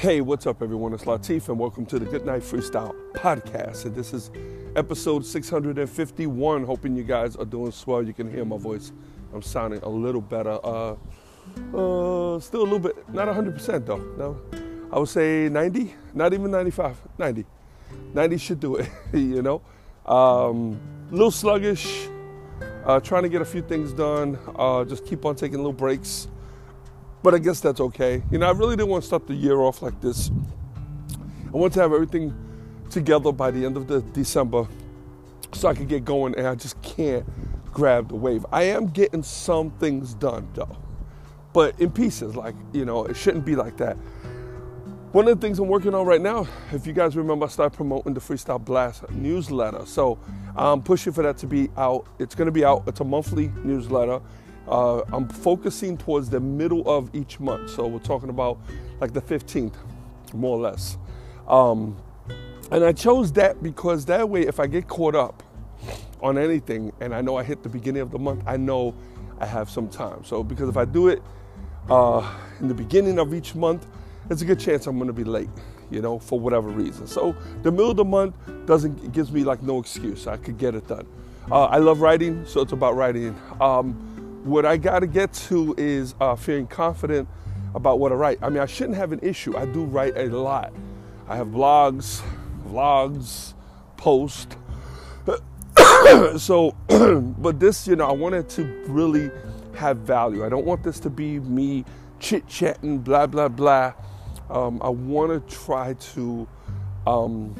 Hey, what's up, everyone? It's Latif, and welcome to the Good Night Freestyle Podcast. And this is episode 651. Hoping you guys are doing swell. You can hear my voice. I'm sounding a little better. Uh, uh, still a little bit, not 100% though. No, I would say 90, not even 95, 90. 90 should do it, you know. Um, a little sluggish, uh, trying to get a few things done. Uh, just keep on taking little breaks but I guess that's okay. You know, I really didn't want to start the year off like this. I want to have everything together by the end of the December so I could get going and I just can't grab the wave. I am getting some things done though. But in pieces, like, you know, it shouldn't be like that. One of the things I'm working on right now, if you guys remember, I started promoting the Freestyle Blast newsletter. So I'm pushing for that to be out. It's going to be out. It's a monthly newsletter. Uh, I'm focusing towards the middle of each month. So we're talking about like the 15th, more or less. Um, and I chose that because that way, if I get caught up on anything and I know I hit the beginning of the month, I know I have some time. So because if I do it uh, in the beginning of each month, there's a good chance I'm to be late, you know, for whatever reason. So the middle of the month doesn't gives me like no excuse. I could get it done. Uh, I love writing, so it's about writing. Um, what I got to get to is uh, feeling confident about what I write. I mean, I shouldn't have an issue. I do write a lot. I have blogs, vlogs, posts. so, but this, you know, I wanted to really have value. I don't want this to be me chit chatting, blah, blah, blah. Um, I want to try to um,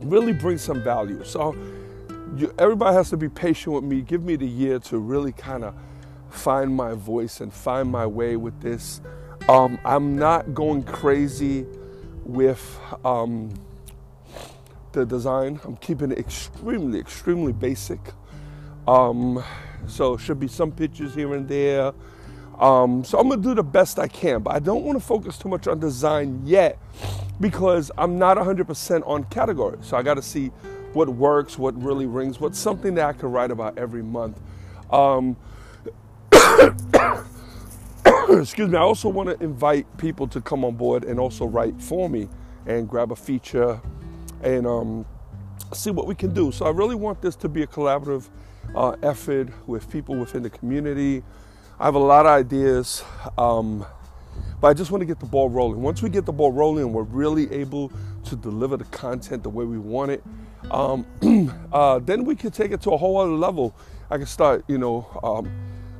really bring some value. So, you, everybody has to be patient with me. Give me the year to really kind of find my voice and find my way with this. Um, I'm not going crazy with um, the design. I'm keeping it extremely, extremely basic. Um, so should be some pictures here and there. Um, so I'm gonna do the best I can, but I don't want to focus too much on design yet because I'm not 100% on category. So I got to see what works, what really rings, what's something that I can write about every month. Um, excuse me, I also want to invite people to come on board and also write for me and grab a feature and um, see what we can do. So I really want this to be a collaborative uh, effort with people within the community. I have a lot of ideas, um, but I just want to get the ball rolling. Once we get the ball rolling, we're really able to deliver the content the way we want it. Um, uh, then we could take it to a whole other level. I can start, you know, um,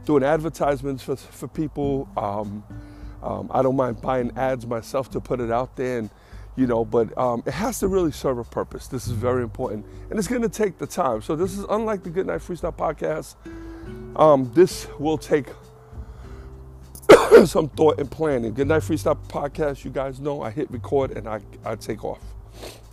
doing advertisements for, for people. Um, um, I don't mind buying ads myself to put it out there, and you know, but um, it has to really serve a purpose. This is very important, and it's going to take the time. So this is unlike the Good Night Freestyle podcast. Um, this will take some thought and planning. Good Night Freestyle podcast. You guys know I hit record and I, I take off.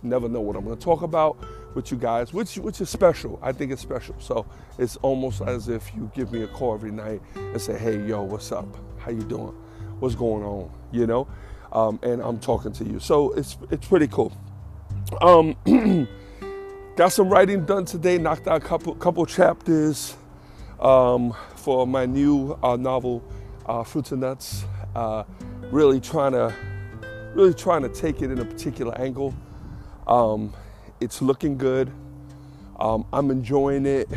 Never know what I'm going to talk about with you guys, which which is special. I think it's special. So it's almost as if you give me a call every night and say, "Hey, yo, what's up? How you doing? What's going on?" You know, um, and I'm talking to you. So it's it's pretty cool. Um, got some writing done today. Knocked out a couple couple chapters um, for my new uh, novel, uh, Fruits and Nuts. Uh, really trying to really trying to take it in a particular angle. Um, it's looking good. Um, I'm enjoying it.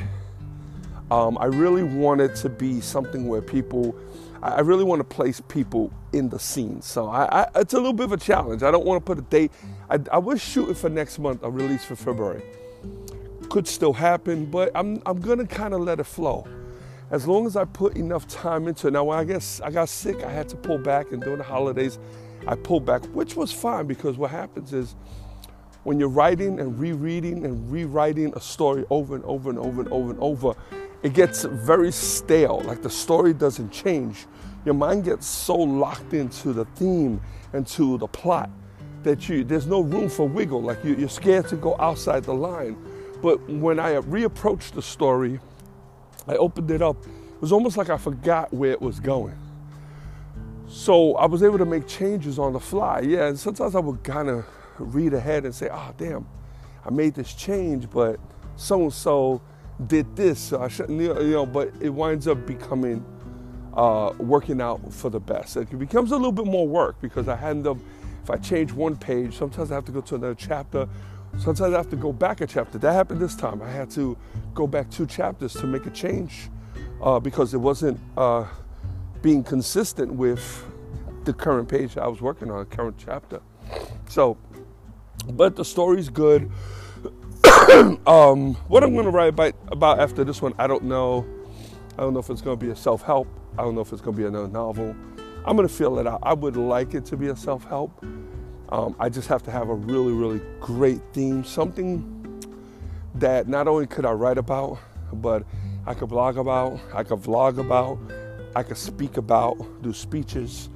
Um, I really want it to be something where people, I really want to place people in the scene. So I, I, it's a little bit of a challenge. I don't want to put a date. I, I was shooting for next month, a release for February. Could still happen, but I'm, I'm going to kind of let it flow. As long as I put enough time into it. Now, when I guess I got sick, I had to pull back, and during the holidays, I pulled back, which was fine because what happens is when you're writing and rereading and rewriting a story over and over and over and over and over, it gets very stale. Like the story doesn't change. Your mind gets so locked into the theme and to the plot that you there's no room for wiggle. Like you, you're scared to go outside the line. But when I reapproached the story, I opened it up. It was almost like I forgot where it was going. So I was able to make changes on the fly. Yeah, and sometimes I would kind of read ahead and say, oh, damn, I made this change, but so and so did this. So I shouldn't, you know, but it winds up becoming uh, working out for the best. It becomes a little bit more work because I end up, if I change one page, sometimes I have to go to another chapter. Sometimes I have to go back a chapter. That happened this time. I had to go back two chapters to make a change uh, because it wasn't. Uh, being consistent with the current page I was working on, the current chapter. So, but the story's good. um, what I'm going to write about, about after this one, I don't know. I don't know if it's going to be a self help. I don't know if it's going to be another novel. I'm going to feel it out. I would like it to be a self help. Um, I just have to have a really, really great theme, something that not only could I write about, but I could blog about, I could vlog about, I could speak about, do speeches,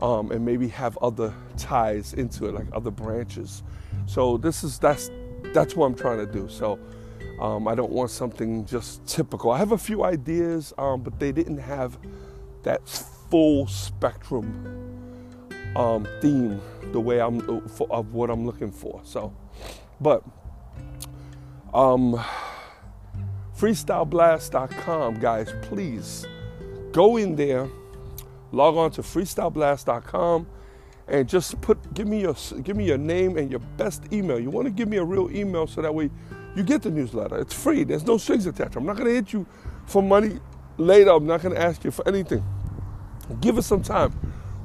um, and maybe have other ties into it, like other branches. So this is that's that's what I'm trying to do. So um, I don't want something just typical. I have a few ideas, um, but they didn't have that full spectrum um, theme the way I'm for, of what I'm looking for. So, but um, freestyleblast.com, guys, please go in there, log on to freestyleblast.com, and just put give me your give me your name and your best email. You want to give me a real email so that way you get the newsletter. It's free. There's no strings attached. I'm not going to hit you for money later. I'm not going to ask you for anything. Give us some time.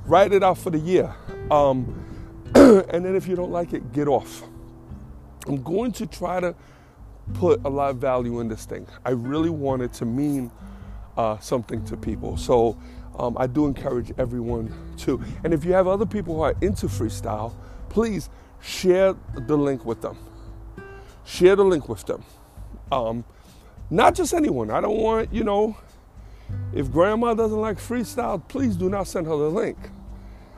Write it out for the year. Um, and then if you don't like it, get off. I'm going to try to put a lot of value in this thing. I really want it to mean uh, something to people. So um, I do encourage everyone to. And if you have other people who are into freestyle, please share the link with them. Share the link with them. Um, not just anyone. I don't want, you know, if grandma doesn't like freestyle, please do not send her the link.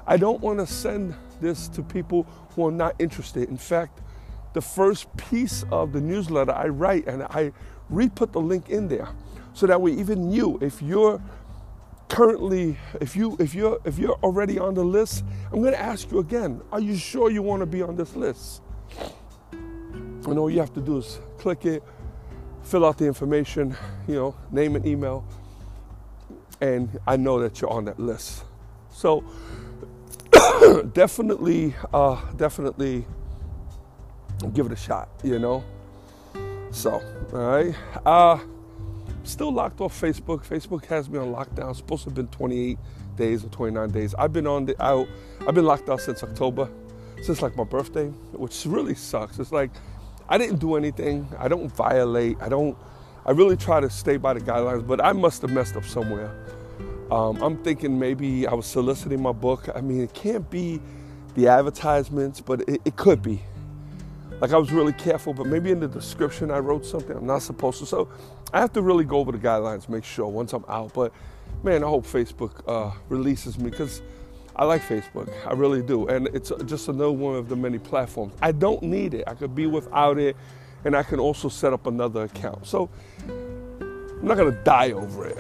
I don't want to send this to people who are not interested. In fact, the first piece of the newsletter I write and I re-put the link in there so that we even you if you're currently if you if you're if you're already on the list i'm going to ask you again are you sure you want to be on this list? And all you have to do is click it fill out the information you know name and email and i know that you're on that list. So definitely uh, definitely give it a shot you know? So all right uh, still locked off Facebook. Facebook has me on lockdown. Supposed to have been 28 days or 29 days. I've been on the out. I've been locked out since October, since like my birthday, which really sucks. It's like I didn't do anything. I don't violate. I don't. I really try to stay by the guidelines, but I must have messed up somewhere. Um, I'm thinking maybe I was soliciting my book. I mean, it can't be the advertisements, but it, it could be. Like I was really careful, but maybe in the description I wrote something I'm not supposed to. So I have to really go over the guidelines, make sure once I'm out. But man, I hope Facebook uh, releases me because I like Facebook. I really do. And it's just another one of the many platforms. I don't need it. I could be without it, and I can also set up another account. So I'm not gonna die over it.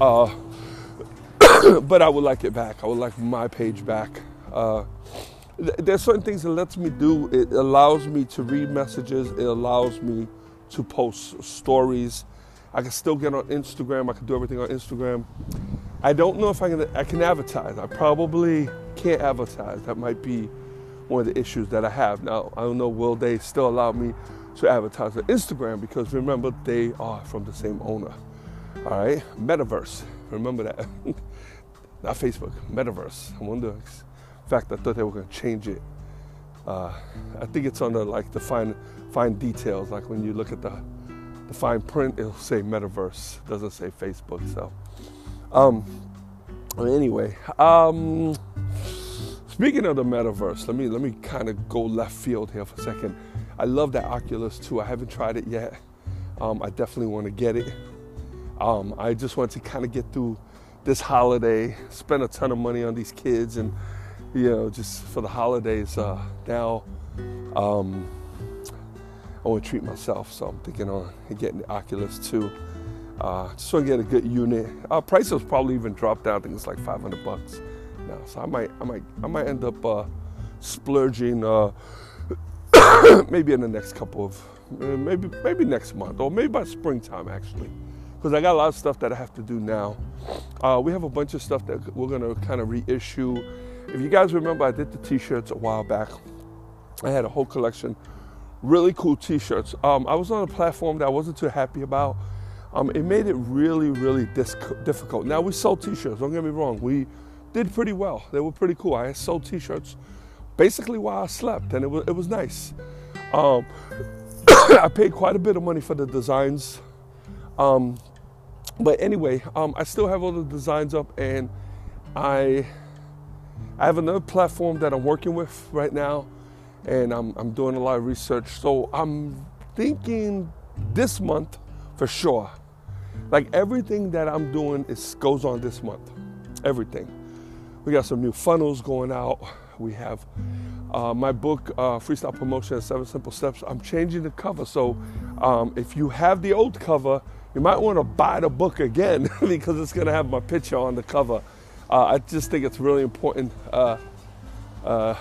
Uh, but I would like it back. I would like my page back. Uh, there's certain things it lets me do. It allows me to read messages. It allows me to post stories. I can still get on Instagram. I can do everything on Instagram. I don't know if I can. I can advertise. I probably can't advertise. That might be one of the issues that I have now. I don't know. Will they still allow me to advertise on Instagram? Because remember, they are from the same owner. All right, Metaverse. Remember that. Not Facebook. Metaverse. I wonder fact, I thought they were going to change it. Uh, I think it's on the like the fine fine details. Like when you look at the the fine print, it'll say Metaverse. It doesn't say Facebook. So, um, anyway, um, speaking of the Metaverse, let me let me kind of go left field here for a second. I love that Oculus too. I haven't tried it yet. Um, I definitely want to get it. Um, I just want to kind of get through this holiday, spend a ton of money on these kids, and you know, just for the holidays. Uh, now, um, I want to treat myself, so I'm thinking on getting the Oculus too. Uh, just want to get a good unit. Uh, prices probably even dropped down. I think it's like 500 bucks now, so I might, I might, I might end up uh, splurging uh, maybe in the next couple of, uh, maybe, maybe next month or maybe by springtime actually, because I got a lot of stuff that I have to do now. Uh, we have a bunch of stuff that we're gonna kind of reissue. If you guys remember, I did the T-shirts a while back. I had a whole collection really cool t-shirts. Um, I was on a platform that I wasn't too happy about. Um, it made it really, really dis- difficult. Now we sold t-shirts. Don't get me wrong. We did pretty well. They were pretty cool. I sold t-shirts basically while I slept, and it was it was nice. Um, I paid quite a bit of money for the designs. Um, but anyway, um, I still have all the designs up, and I I have another platform that I'm working with right now and I'm, I'm doing a lot of research. So I'm thinking this month for sure. Like everything that I'm doing is goes on this month. Everything. We got some new funnels going out. We have uh, my book, uh, Freestyle Promotion Seven Simple Steps. I'm changing the cover. So um, if you have the old cover, you might want to buy the book again because it's going to have my picture on the cover. Uh, I just think it's really important uh, uh,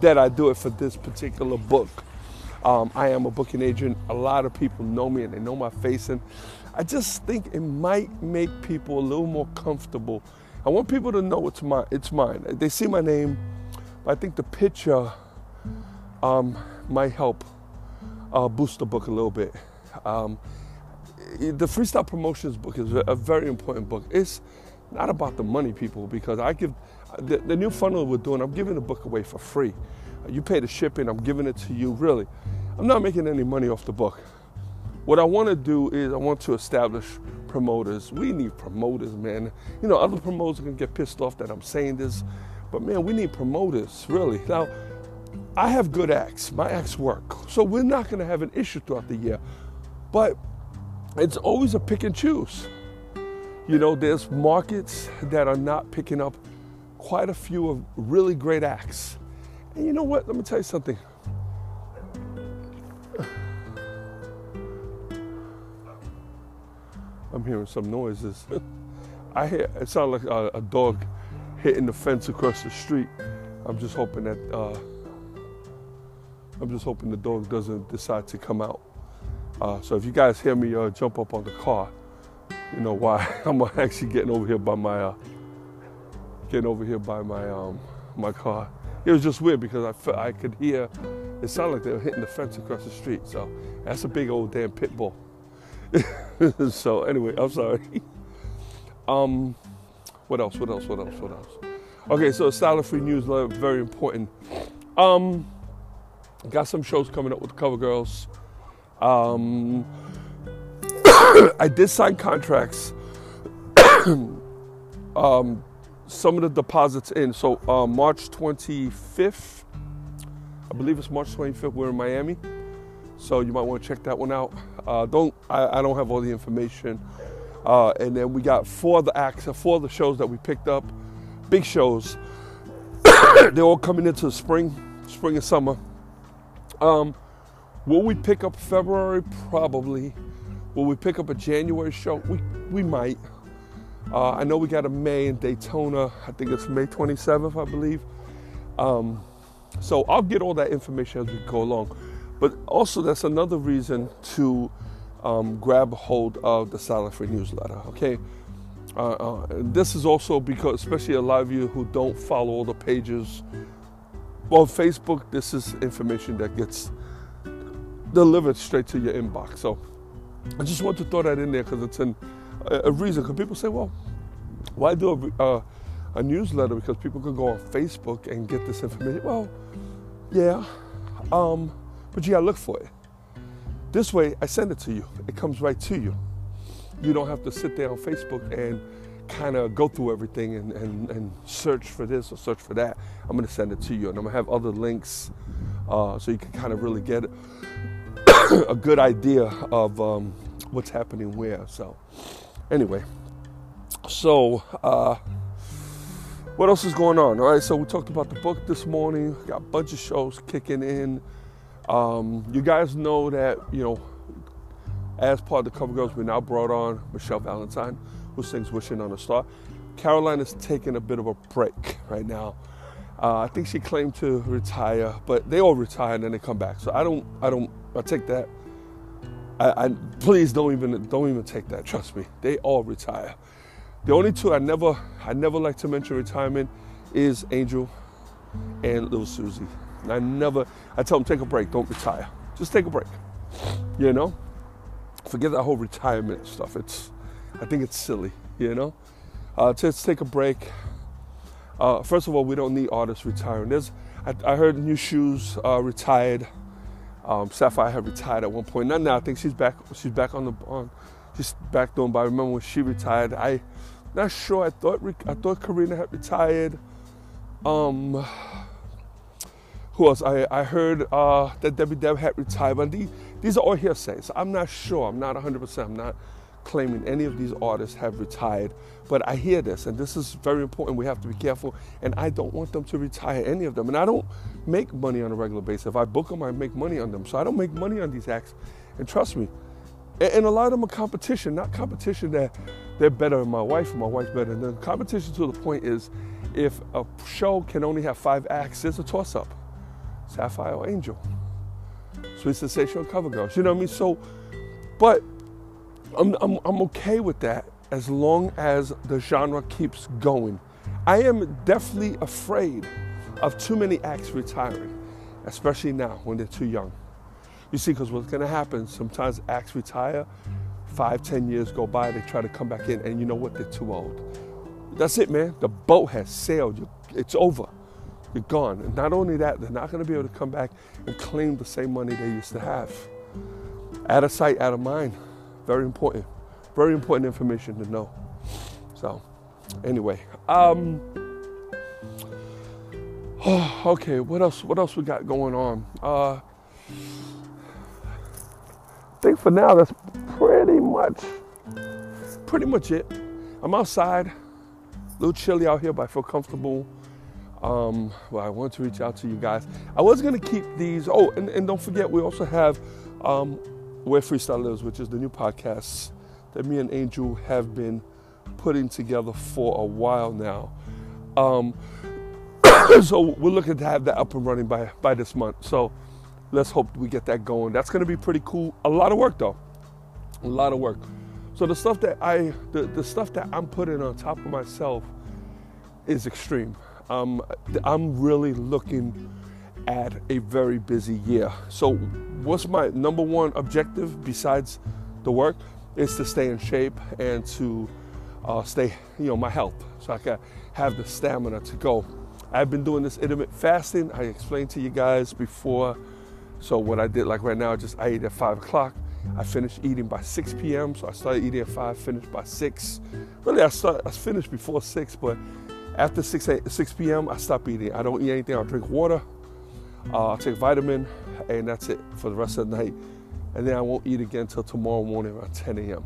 that I do it for this particular book. Um, I am a booking agent. A lot of people know me and they know my face, and I just think it might make people a little more comfortable. I want people to know it's mine. It's mine. They see my name, but I think the picture um, might help uh, boost the book a little bit. Um, the freestyle promotions book is a very important book. It's not about the money, people, because I give the, the new funnel we're doing, I'm giving the book away for free. You pay the shipping, I'm giving it to you, really. I'm not making any money off the book. What I want to do is I want to establish promoters. We need promoters, man. You know, other promoters can get pissed off that I'm saying this, but man, we need promoters, really. Now, I have good acts. My acts work. So we're not going to have an issue throughout the year. But it's always a pick and choose. You know, there's markets that are not picking up quite a few of really great acts. And you know what? Let me tell you something. I'm hearing some noises. I hear it sounds like a, a, dog hitting the fence across the street. I'm just hoping that uh, I'm just hoping the dog doesn't decide to come out. Uh, so if you guys hear me uh, jump up on the car, you know why I'm actually getting over here by my uh, getting over here by my um, my car. It was just weird because I felt, I could hear it sounded like they were hitting the fence across the street. So that's a big old damn pit bull. so anyway, I'm sorry. um, what else? What else? What else? What else? Okay, so Style Free newsletter, very important. Um, got some shows coming up with Cover Girls. Um, I did sign contracts. um, some of the deposits in. So uh, March 25th, I believe it's March 25th. We're in Miami, so you might want to check that one out. Uh, don't I, I, don't have all the information. Uh, and then we got four of the acts, four of the shows that we picked up, big shows. They're all coming into the spring, spring and summer. Um, will we pick up February? Probably. Will we pick up a January show? We we might. Uh, I know we got a May in Daytona. I think it's May 27th, I believe. Um, so I'll get all that information as we go along. But also, that's another reason to um, grab hold of the Style Free newsletter. Okay. Uh, uh, this is also because, especially a lot of you who don't follow all the pages. Well, Facebook, this is information that gets delivered straight to your inbox. So I just want to throw that in there because it's an a, reason. Because people say, well, why do a, a newsletter? Because people could go on Facebook and get this information. Well, yeah, um, but you gotta look for it. This way, I send it to you. It comes right to you. You don't have to sit there on Facebook and kind of go through everything and, and, and search for this or search for that. I'm gonna send it to you, and I'm gonna have other links uh, so you can kind of really get a good idea of um, what's happening where. So Anyway, so uh, what else is going on? All right, so we talked about the book this morning. got a bunch of shows kicking in. Um, you guys know that you know, as part of the Cover Girls, we now brought on Michelle Valentine, who sings "Wishing on a Star." Caroline is taking a bit of a break right now. Uh, I think she claimed to retire, but they all retire and then they come back. So I don't, I don't, I take that. I, I please don't even, don't even take that. Trust me, they all retire. The only two I never, I never like to mention retirement is Angel and Lil Suzy. And I never, I tell them take a break, don't retire, just take a break. You know, forget that whole retirement stuff. It's, I think it's silly. You know, uh, just take a break uh, first of all, we don't need artists retiring. There's, I, I heard Nu Shooz uh, retired. Um, Safire had retired at one point. Not now. I think she's back. She's back on the on. She's back doing. But I remember when she retired. I, not sure. I thought I thought Corina had retired. Um, who else? I, I heard uh, that Debbie Deb had retired. But these, these are all hearsay. I'm not sure. I'm not 100%. I'm not claiming any of these artists have retired, but I hear this, and this is very important. We have to be careful, and I don't want them to retire any of them. And I don't make money on a regular basis. If I book them, I make money on them. So I don't make money on these acts. And trust me, and, a lot of them are competition, not competition that they're better than my wife and my wife's better than them. Competition to the point is if a show can only have five acts, it's a toss up Safire or Angel. Sweet Sensational Cover Girls. You know what I mean? So, but I'm, I'm, I'm okay with that as long as the genre keeps going. I am definitely afraid of too many acts retiring, especially now when they're too young. You see, because what's going to happen, sometimes acts retire, five, ten years go by, they try to come back in, and you know what? They're too old. That's it, man. The boat has sailed. It's over. You're gone. And not only that, they're not going to be able to come back and claim the same money they used to have. Out of sight, out of mind. Very important. Very important information to know. So, anyway, um, oh, okay. What else? What else we got going on? Uh, I think for now that's pretty much, pretty much it. I'm outside, a little chilly out here, but I feel comfortable. Um, well, I want to reach out to you guys. I was gonna keep these. Oh, and, and don't forget, we also have um, where Freestyle Lives, which is the new podcast that me and Angel have been putting together for a while now. Um, so we're looking to have that up and running by by this month. So let's hope we get that going. That's going to be pretty cool. A lot of work though, a lot of work. So the stuff that I the, the stuff that I'm putting on top of myself is extreme. Um, I'm really looking at a very busy year. So, what's my number one objective besides the work is to stay in shape and to uh, stay, you know, my health, so I can have the stamina to go. I've been doing this intermittent fasting. I explained to you guys before. So what I did, like right now, I just I ate at five o'clock. I finished eating by 6 p.m. So I started eating at five, finished by six. Really, I start, I finished before six, but after 6, 8, 6 p.m., I stop eating. I don't eat anything. I'll drink water. Uh, I'll take vitamin, and that's it for the rest of the night. And then I won't eat again until tomorrow morning around 10 a.m.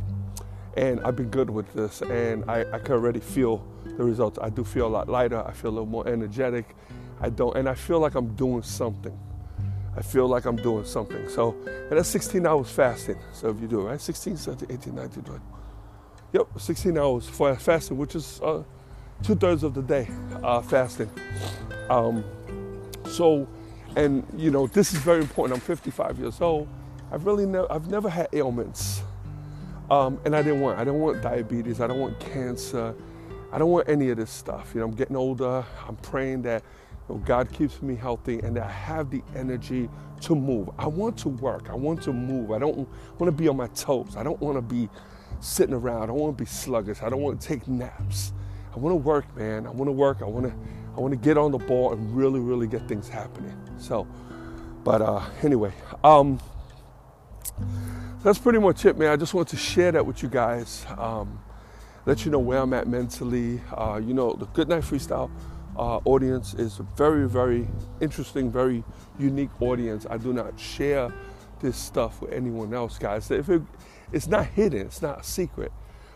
And I've been good with this, and I, I can already feel the results. I do feel a lot lighter. I feel a little more energetic. I don't, and I feel like I'm doing something. I feel like I'm doing something. So, and that's 16 hours fasting. So if you do it, right? 16, 17, 18, 19, 20. Yep, 16 hours for fasting, which is uh, two thirds of the day uh, fasting. Um, so and you know, this is very important. I'm 55 years old. I've really never, I've never had ailments, um, and I didn't want. I don't want diabetes. I don't want cancer. I don't want any of this stuff. You know, I'm getting older. I'm praying that you know, God keeps me healthy and that I have the energy to move. I want to work. I want to move. I don't want to be on my toes. I don't want to be sitting around. I don't want to be sluggish. I don't want to take naps. I want to work, man. I want to work. I want to I want to get on the ball and really, really get things happening. So, but uh, anyway, um, that's pretty much it, man. I just want to share that with you guys. Um, let you know where I'm at mentally. Uh, you know, the Goodnight Freestyle uh, audience is a very, very interesting, very unique audience. I do not share this stuff with anyone else, guys. If it, it's not hidden, it's not a secret.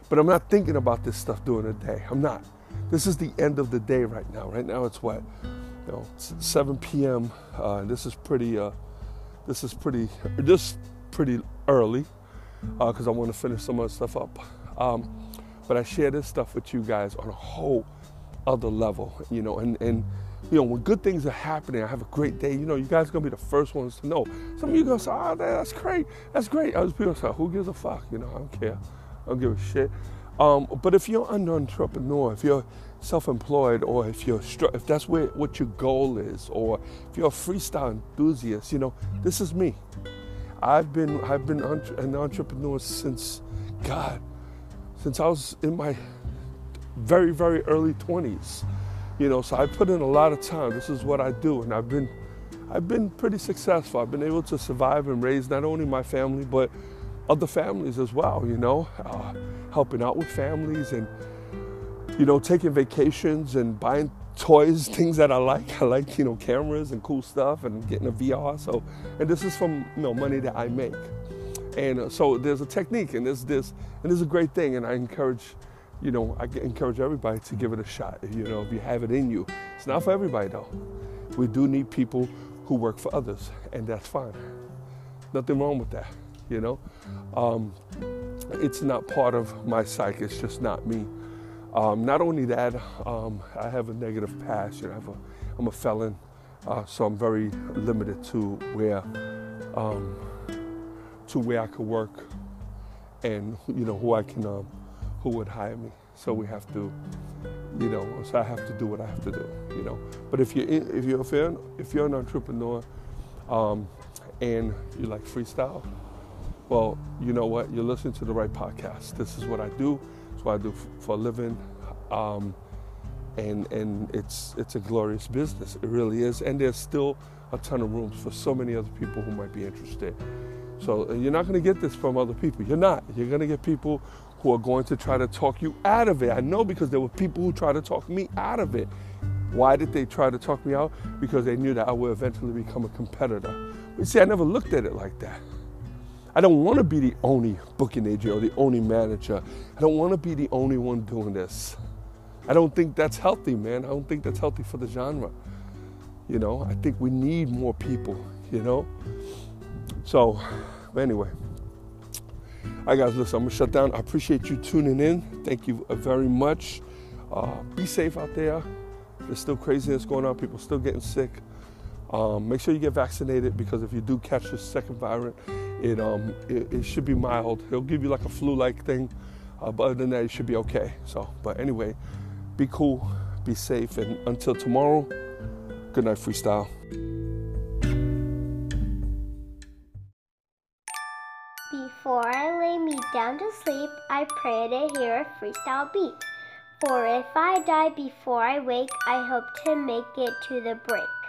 But I'm not thinking about this stuff during the day. I'm not. This is the end of the day right now. Right now it's what, you know, 7 p.m. Uh, this is pretty. Uh, this is pretty. Just pretty early because uh, I want to finish some of the stuff up. Um, but I share this stuff with you guys on a whole other level, you know, and, and you know, when good things are happening, I have a great day, you know, you guys are gonna be the first ones to know. Some of you gonna say, oh, that's great, that's great. Other people say, who gives a fuck? You know, I don't care. I don't give a shit. Um, but if you're an entrepreneur, if you're self-employed, or if you're if that's where what your goal is, or if you're a freestyle enthusiast, you know, this is me. I've been I've been an entrepreneur since God, since I was in my very very early 20s. You know, so I put in a lot of time. This is what I do, and I've been I've been pretty successful. I've been able to survive and raise not only my family but other families as well. You know, uh, helping out with families and you know taking vacations and buying toys, things that I like. I like, you know, cameras and cool stuff and getting a VR. So, and this is from, you know, money that I make. And uh, so there's a technique and there's this, and this is a great thing. And I encourage, you know, I encourage everybody to give it a shot. You know, if you have it in you, it's not for everybody though. We do need people who work for others, and that's fine. Nothing wrong with that, you know. Um, it's not part of my psyche. It's just not me. Um, not only that, um, I have a negative past. You know, I have a, I'm a felon, uh, so I'm very limited to where um, to where I could work, and you know who I can um, who would hire me. So we have to, you know, so I have to do what I have to do. You know, but if you're in, if you're if you're, if you're an entrepreneur, um, and you like freestyle, well, you know what? You're listening to the right podcast. This is what I do It's what I do for a living. Um, and and it's it's a glorious business. It really is. And there's still a ton of rooms for so many other people who might be interested. So you're not going to get this from other people. You're not. You're going to get people who are going to try to talk you out of it. I know because there were people who tried to talk me out of it. Why did they try to talk me out? Because they knew that I would eventually become a competitor. But see, I never looked at it like that. I don't want to be the only booking agent or the only manager. I don't want to be the only one doing this. I don't think that's healthy, man. I don't think that's healthy for the genre. You know, I think we need more people, you know? So, anyway. All right, guys, listen, I'm going to shut down. I appreciate you tuning in. Thank you very much. Uh, be safe out there. There's still craziness going on. People still getting sick. Um, make sure you get vaccinated because if you do catch the second variant, it, um, it, it, should be mild. He'll give you like a flu-like thing, uh, but other than that, it should be okay. So, but anyway, be cool, be safe, and until tomorrow, good night, freestyle. Before I lay me down to sleep, I pray to hear a freestyle beat. For if I die before I wake, I hope to make it to the break.